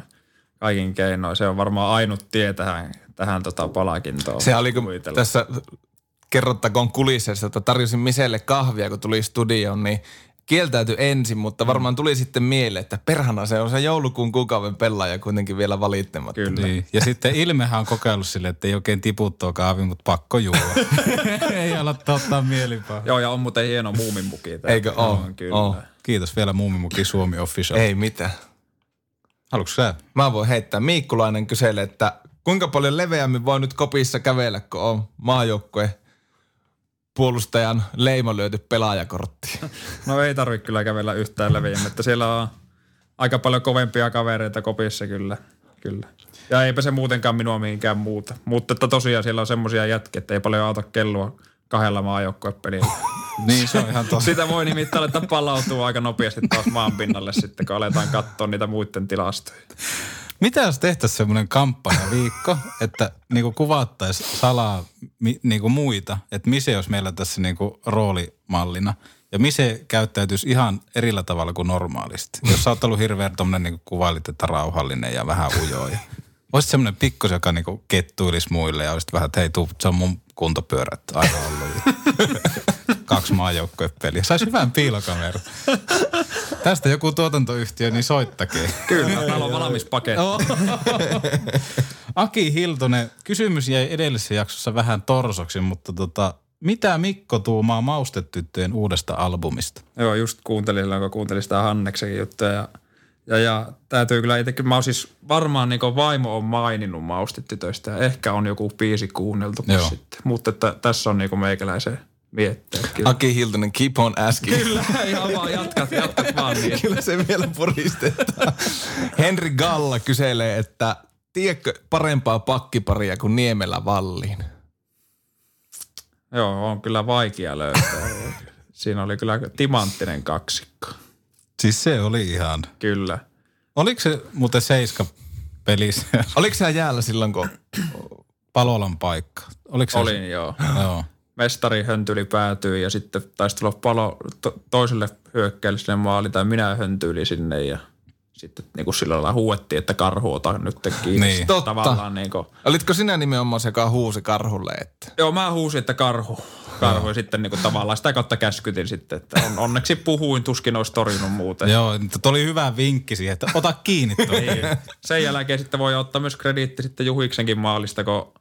Kaikin keinoin. Se on varmaan ainut tie tähän, tähän tota palkintoon. Se oli kun Kuvitella. tässä kerrottakoon kulisseissa, että tarjosin Miselle kahvia, kun tuli studioon, niin kieltäytyi ensin, mutta varmaan tuli sitten mieleen, että perhana se on se joulukuun kuukauden pelaaja kuitenkin vielä valittamatta. Kyllä. Niin. Ja sitten Ilmehän on kokeillut sille, että ei oikein tipu tuo kahvi, mutta pakko juoda. ei ala ottaa mielipahaa. Joo, ja on muuten hieno muuminmuki. tää. Eikö oo? On, Kyllä. Oo. Kiitos vielä Muumimuki Suomi Official. Ei mitään. Haluatko sä? Mä voin heittää. Miikkulainen kyselee, että kuinka paljon leveämmin voi nyt kopissa kävellä, kun on maajoukkue puolustajan leima lyöty pelaajakortti. No ei tarvitse kyllä kävellä yhtään leviä, että siellä on aika paljon kovempia kavereita kopissa kyllä. kyllä. Ja eipä se muutenkaan minua mihinkään muuta. Mutta että tosiaan siellä on semmoisia jätkiä, että ei paljon auta kellua kahdella maajoukkuepelillä. Niin, se on ihan tosi. Sitä voi nimittäin että palautuu aika nopeasti taas maan pinnalle sitten, kun aletaan katsoa niitä muiden tilastoja. Mitä jos tehtäisiin semmoinen kampanjaviikko, että niinku kuvattaisiin salaa mi, niinku muita, että Mise olisi meillä tässä niinku roolimallina ja Mise käyttäytyisi ihan erillä tavalla kuin normaalisti. Jos sä oot ollut hirveän tommonen niinku kuvailit, että rauhallinen ja vähän ujo ja Olisit semmoinen pikkus, joka niinku kettuilisi muille ja olisit vähän, että hei, tuu, se on mun kuntopyörä, että aina ollut. Kaksi maajoukkuepeliä. Saisi hyvän piilokameran. Tästä joku tuotantoyhtiö, niin soittakee. Kyllä, täällä on valmis paketti. Aki Hiltonen, kysymys jäi edellisessä jaksossa vähän torsoksi, mutta tota, mitä Mikko tuumaa maustetyttöjen uudesta albumista? Joo, just kuuntelin silloin, kun kuuntelin sitä Hanneksen juttuja ja, ja, ja täytyy kyllä itsekin, mä oon siis varmaan niin vaimo on maininnut maustetytöistä ja ehkä on joku biisi kuunneltu sitten. Mutta että tässä on niin meikäläisen mietteet. Kyllä. Aki Hiltonen, keep on asking. Kyllä, ihan vaan jatkat, jatkat vaan niin. Kyllä se vielä puristetaan. Henri Galla kyselee, että tiedätkö parempaa pakkiparia kuin Niemelä Valliin? Joo, on kyllä vaikea löytää. Siinä oli kyllä timanttinen kaksikko. Siis se oli ihan. Kyllä. Oliko se muuten seiska pelissä. Oliko siellä jäällä silloin, kun... Palolan paikka. Oliko se Olin, joo. Joo. Mestari höntyli päätyi ja sitten taisi tulla palo to, toiselle hyökkäille sinne maali tai minä höntyili sinne ja sitten niin kuin sillä lailla huuettiin, että karhu ota nyt kiinni. Niin. Totta. Tavallaan niin kuin, Olitko sinä nimenomaan se, joka huusi karhulle, että... joo, mä huusin, että karhu. Karhu ja sitten niin kuin, tavallaan sitä kautta käskytin sitten, että on, onneksi puhuin, tuskin olisi torjunut muuten. Joo, mutta oli hyvä vinkki siihen, että ota kiinni. Niin. Sen jälkeen sitten voi ottaa myös krediitti sitten Juhiksenkin maalista, kun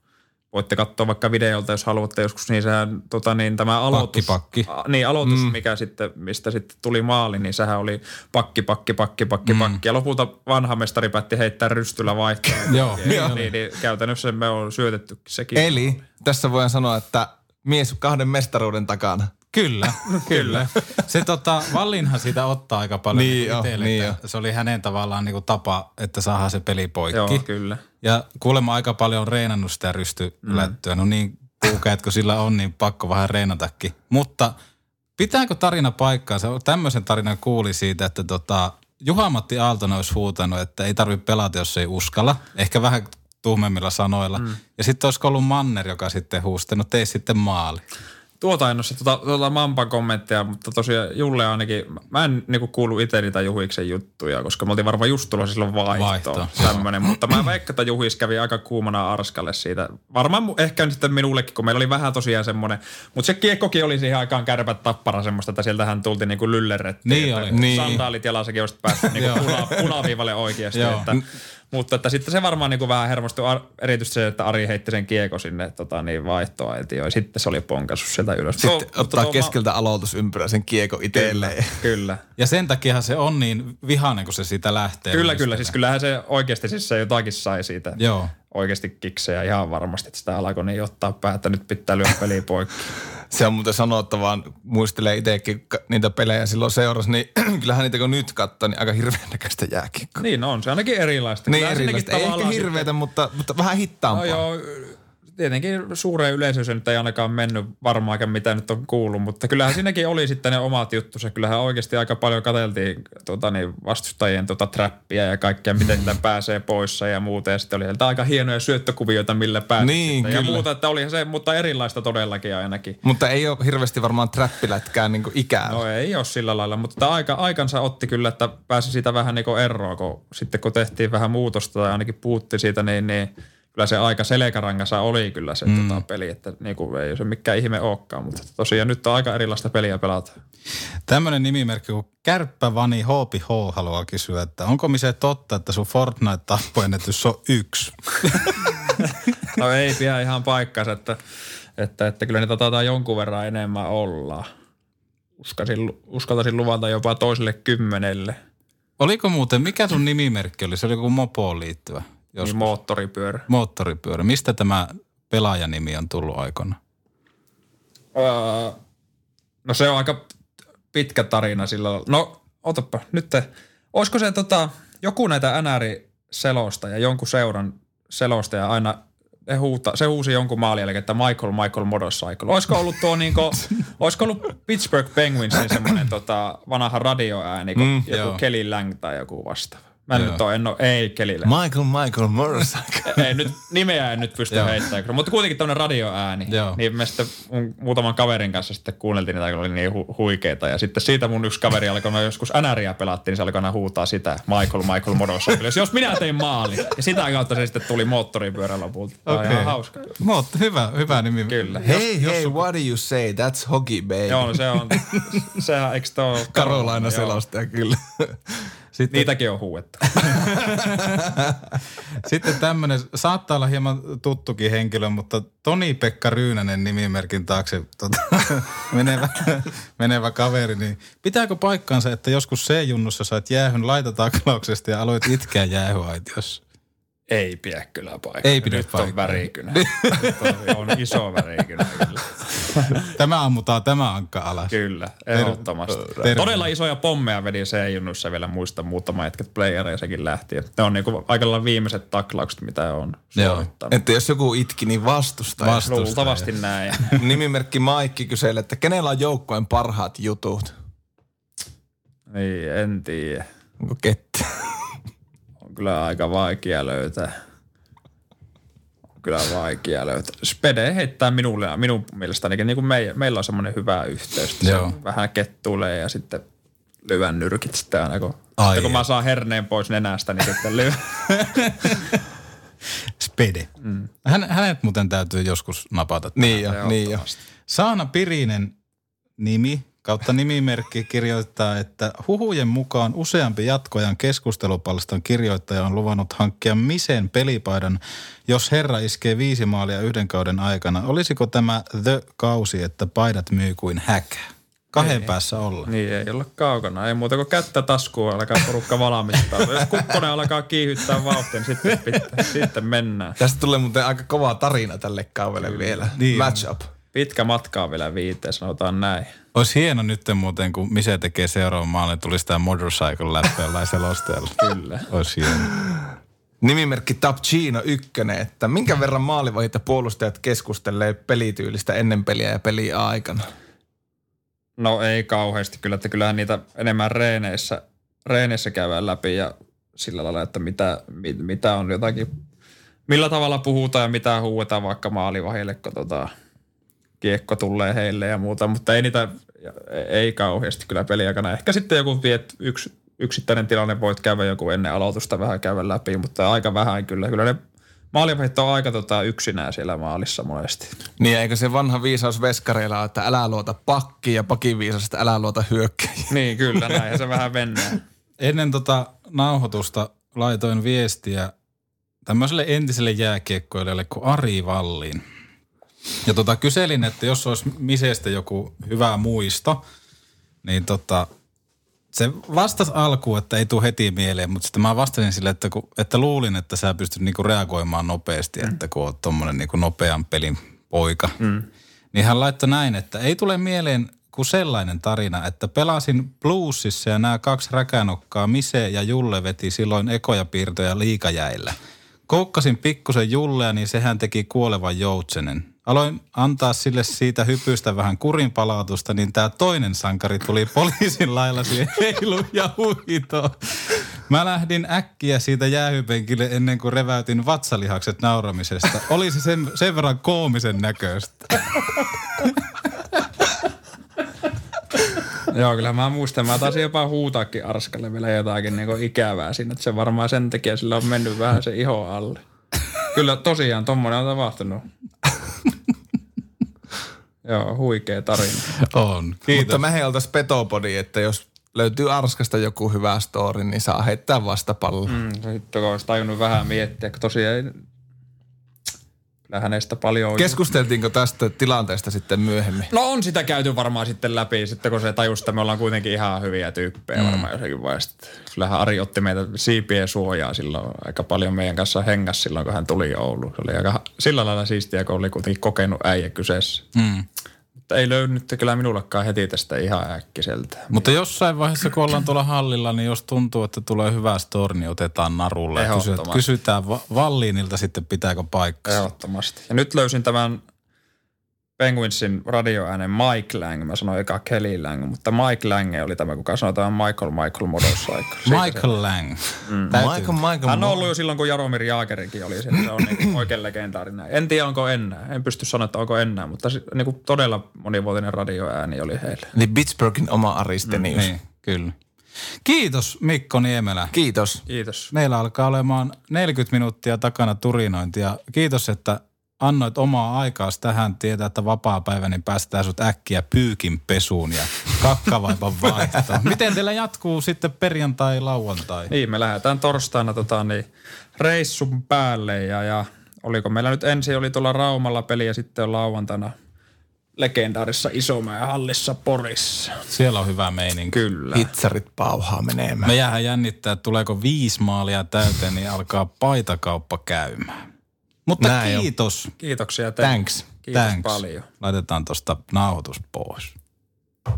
voitte katsoa vaikka videolta, jos haluatte joskus, niin sehän tota, niin, tämä aloitus, Pakki, pakki. A, niin, aloitus mm. mikä sitten, mistä sitten tuli maali, niin sehän oli pakki, pakki, pakki, pakki, mm. pakki. Ja lopulta vanha mestari päätti heittää rystyllä vaihtoa. Joo, niin, niin, niin, käytännössä me on syötetty sekin. Eli tässä voidaan sanoa, että mies kahden mestaruuden takana. Kyllä, kyllä. Se tota, Vallinhan sitä ottaa aika paljon Niin niin jo, itselle, niin että se oli hänen tavallaan niinku tapa, että saadaan se peli poikki. Joo, kyllä. Ja kuulemma aika paljon on reenannut sitä rystylättyä. No niin, puukäät kun sillä on, niin pakko vähän reenatakin. Mutta pitääkö tarina paikkaansa? Tämmöisen tarinan kuuli siitä, että tota, Juha-Matti Aaltonen olisi huutanut, että ei tarvitse pelata, jos ei uskalla. Ehkä vähän tuhmemmilla sanoilla. Mm. Ja sitten olisiko ollut Manner, joka sitten huustanut, tee sitten maali. Tuota en ole tuota, tuota Mampan kommenttia, mutta tosiaan Julle ainakin, mä en niinku kuulu itse niitä Juhiksen juttuja, koska me oltiin varmaan just tulossa silloin vaihtoon. Vaihto, tämmönen, mutta mä veikkaan, että Juhis kävi aika kuumana Arskalle siitä. Varmaan ehkä sitten minullekin, kun meillä oli vähän tosiaan semmoinen, mutta se kiekkokin oli siihen aikaan kärpät tappara semmoista, että sieltähän tultiin niinku lyllerrettiin. Niin oli. Niin. Sandaalit jalasakin olisit päässyt niinku puna, punaviivalle oikeasti. Että, mutta että sitten se varmaan niinku vähän hermostui, erityisesti se, että Ari heitti sen kiekko sinne tota, niin vaihtoa ja sitten se oli ponkassut sieltä ylös. Sitten No, ottaa tuo- keskeltä aloitusympyrä sen kiekko itselleen. Kyllä. Ja sen takiahan se on niin vihainen, kun se siitä lähtee. Kyllä, kyllä. Siis kyllähän se oikeasti siis se jotakin sai siitä. Joo. Oikeasti kiksejä ihan varmasti, että sitä alkoi niin ottaa päätä, että nyt pitää lyödä peli poikki. Se on muuten sanottavaa, muistelee itsekin niitä pelejä silloin seurasi, niin kyllähän niitä kun nyt katsoo, niin aika hirveän näköistä jääkiekkoa. niin on, se ainakin erilaista. Niin Kyllähän erilaista. Ei ehkä hirveätä, mutta, mutta vähän hittaampaa. no joo, tietenkin suureen yleisöön se nyt ei ainakaan mennyt varmaankaan mitä nyt on kuullut, mutta kyllähän siinäkin oli sitten ne omat juttusa. Kyllähän oikeasti aika paljon katseltiin tuota, niin vastustajien tuota, trappia ja kaikkea, miten sitä pääsee poissa ja muuta. Ja sitten oli sieltä aika hienoja syöttökuvioita, millä pääsi Niin. Ja muuta, että oli se, mutta erilaista todellakin ainakin. Mutta ei ole hirveästi varmaan trappilätkään niin ikää. No ei ole sillä lailla, mutta aika, aikansa otti kyllä, että pääsi siitä vähän niin eroon, kun sitten kun tehtiin vähän muutosta tai ainakin puutti siitä, niin, niin kyllä se aika selkärangassa oli kyllä se mm. tota peli, että niin kuin ei se mikään ihme olekaan, mutta tosiaan nyt on aika erilaista peliä pelata. Tämmöinen nimimerkki kuin Kärppävani Hoopi H haluaa kysyä, että onko se totta, että sun Fortnite-tappoennätys on yksi? No ei pidä ihan paikkansa, että, että, että kyllä niitä taitaa jonkun verran enemmän olla. Uskasin, uskaltaisin luvata jopa toiselle kymmenelle, Oliko muuten, mikä sun nimimerkki oli? Se oli joku mopoon liittyvä. Jos niin moottoripyörä. moottoripyörä. Mistä tämä pelaajanimi on tullut aikana? Öö, no se on aika pitkä tarina sillä lailla. No, otapa nyt. Te, olisiko se tota, joku näitä NR-selosta ja jonkun seuran selosta ja aina se, huuta, se huusi jonkun maalin jälkeen, että Michael, Michael Motorcycle. Olisiko ollut tuo niinku, olisiko ollut Pittsburgh Penguinsin semmoinen tota, vanha radioääni, mm, joku joo. Kelly Lang tai joku vastaava. Mä en Joo. nyt ole, en ole, ei Lang. Michael, Michael Motorcycle. Ei nyt, nimeä en nyt pysty heittämään, mutta kuitenkin tämmöinen radioääni. Joo. Niin me sitten muutaman kaverin kanssa sitten kuunneltiin niitä, kun oli niin hu- huikeita. Ja sitten siitä mun yksi kaveri alkoi, me joskus NRiä pelattiin, niin se alkoi aina huutaa sitä, Michael, Michael Motorcycle. Jos minä tein maali. Ja sitä kautta se sitten tuli moottoripyörä lopulta. Tämä on Okei. ihan hauska. Mut, hyvä, hyvä nimi. Kyllä. Hei, hei, what do you say? That's hockey, baby. Joo, no se on, sehän, eikö ole Karolaina selostaja, kyllä. Sitten, Niitäkin on huuettu. sitten tämmöinen, saattaa olla hieman tuttukin henkilö, mutta Toni-Pekka Ryynänen nimimerkin taakse tota, menevä, menevä kaveri, niin pitääkö paikkaansa, että joskus C-junnussa sait jäähyn laitataklauksesta ja aloit itkeä jäähyaitiossa? Ei pidä kyllä paikkaa. Ei pidä Nyt paikkaa. on värikynä. Toi on iso värikynä kyllä. Tämä ammutaan tämä ankka alas. Kyllä, ehdottomasti. terve. Todella isoja pommeja vedin C-junnussa vielä muista muutama jätkät playereja sekin lähti. Ne on niinku aika viimeiset taklaukset, mitä on Joo. suorittanut. Että jos joku itki, niin vastustaja. Vastustaja. Luultavasti näin. Nimimerkki Maikki kyselee, että kenellä on joukkueen parhaat jutut? niin, en tiedä. Onko Ketti? Kyllä aika vaikea löytää. Kyllä vaikea löytää. Spede heittää minulle ja minun mielestäni niin kuin me, meillä on semmoinen hyvä yhteys. Se Joo. on vähän kettuilee ja sitten lyön nyrkit sitten aina kun, Ai sitten kun mä saan herneen pois nenästä, niin sitten lyön. Spede. Mm. Hän, hänet muuten täytyy joskus napata. Niin jo, niin jo. Saana Pirinen nimi kautta nimimerkki kirjoittaa, että huhujen mukaan useampi jatkoajan keskustelupalstan kirjoittaja on luvannut hankkia Misen pelipaidan, jos herra iskee viisi maalia yhden kauden aikana. Olisiko tämä The-kausi, että paidat myy kuin häkä? Kahden päässä olla. niin ei olla kaukana. Ei muuta kuin kättä taskuun alkaa porukka valmistaa. Jos kukkonen alkaa kiihyttää vauhtia, niin sitten, pitää, sitten mennään. Tästä tulee muuten aika kova tarina tälle kaudelle vielä. Niin. Match up. Pitkä matka on vielä viiteen, sanotaan näin. Olisi hieno nyt muuten, kun Mise tekee seuraavan maalle, tulisi tämä motorcycle läppä jollain selostajalla. Kyllä. Olisi hieno. Nimimerkki Tapchino 1, että minkä verran maalivahit ja puolustajat keskustelee pelityylistä ennen peliä ja peliä aikana? No ei kauheasti kyllä, että kyllähän niitä enemmän reeneissä, reeneissä käydään läpi ja sillä lailla, että mitä, mit, mitä on jotakin, millä tavalla puhutaan ja mitä huuetaan vaikka maalivahille, kun tota, kiekko tulee heille ja muuta, mutta ei niitä, ei kauheasti kyllä peliaikana. Ehkä sitten joku viet yksi, yksittäinen tilanne voit käydä joku ennen aloitusta vähän käydä läpi, mutta aika vähän kyllä. Kyllä ne maalivahit on aika tota, yksinään siellä maalissa monesti. Niin eikö se vanha viisaus veskareilla että älä luota pakki ja pakin viisaus, että älä luota hyökkäjiä. Niin kyllä, näin se vähän mennään. Ennen tota nauhoitusta laitoin viestiä tämmöiselle entiselle jääkiekkoilijalle kuin Ari Valliin. Ja tota, kyselin, että jos olisi Misestä joku hyvä muisto, niin tota, se vastasi alkuun, että ei tule heti mieleen, mutta sitten mä vastasin sille, että, kun, että luulin, että sä pystyt niinku reagoimaan nopeasti, mm. että kun oot tommonen niinku nopean pelin poika. Mm. Niin hän laittoi näin, että ei tule mieleen kuin sellainen tarina, että pelasin bluesissa ja nämä kaksi räkänokkaa, Mise ja Julle veti silloin ekoja piirtoja liikajäillä. Koukkasin pikkusen Jullea, niin sehän teki kuolevan joutsenen. Aloin antaa sille siitä hypystä vähän kurinpalautusta, niin tämä toinen sankari tuli poliisin lailla siihen heilu ja huito. Mä lähdin äkkiä siitä jäähypenkille ennen kuin reväytin vatsalihakset nauramisesta. Oli se sen, sen verran koomisen näköistä. Joo, kyllä mä muistan. Mä taisin jopa huutaakin Arskalle vielä jotakin niin ikävää siinä, että se varmaan sen takia sillä on mennyt vähän se iho alle. Kyllä tosiaan tommonen on tapahtunut. Joo, huikea tarina. On. Kiitos. Mutta me oltaisiin petopodi, että jos löytyy Arskasta joku hyvä story, niin saa heittää vastapallo. Mm. Sitten kun olisi tajunnut vähän miettiä, kun tosiaan ei... Kyllä hänestä paljon on Keskusteltiinko tästä tilanteesta sitten myöhemmin? No on sitä käyty varmaan sitten läpi, sitten kun se tajusi, että me ollaan kuitenkin ihan hyviä tyyppejä mm. varmaan jossakin vaiheessa. Kyllähän Ari otti meitä siipien suojaa silloin aika paljon meidän kanssa hengas silloin, kun hän tuli Ouluun. Se oli aika sillä lailla siistiä, kun oli kuitenkin kokenut äijä kyseessä. Mm. Ei löynyt kyllä minullekaan heti tästä ihan äkkiseltä. Mutta jossain vaiheessa, kun ollaan tuolla hallilla, niin jos tuntuu, että tulee hyvä story, niin otetaan narulle. Ja kysytään, Valliinilta sitten, pitääkö paikkansa. Ehdottomasti. Ja nyt löysin tämän Penguinsin radioäänen Mike Lang. Mä sanoin eka Kelly Lang, mutta Mike Lang oli tämä, kuka sanoi tämän Michael Michael Motorcycle. Michael Lang. Mm. Michael, Michael, Hän on ollut jo silloin, kun Jaromir Jaagerikin oli siellä. Se on niin oikein legendaarinen. En tiedä, onko enää. En pysty sanoa, että onko enää, mutta se- niin kuin todella monivuotinen radioääni oli heille. Niin Pittsburghin oma Aristenius. Niin, kyllä. Kiitos Mikko Niemelä. Kiitos. Kiitos. Meillä alkaa olemaan 40 minuuttia takana turinointia. Kiitos, että annoit omaa aikaa tähän. Tietää, että vapaa-päivä, niin päästään sut äkkiä pyykin pesuun ja kakkavaipan vaihtoon. Miten teillä jatkuu sitten perjantai, lauantai? Niin, me lähdetään torstaina tota, niin, reissun päälle ja, ja oliko meillä nyt ensin oli tuolla Raumalla peli ja sitten on lauantaina legendaarissa Isomäen hallissa Porissa. Siellä on hyvä meininki. Kyllä. Hitsarit pauhaa menemään. Me jäähän jännittää, että tuleeko viisi maalia täyteen, niin alkaa paitakauppa käymään. Mutta Näin kiitos. Kiitoksia teille. Thanks. Kiitos Thanks. paljon. Laitetaan tuosta nauhoitus pois.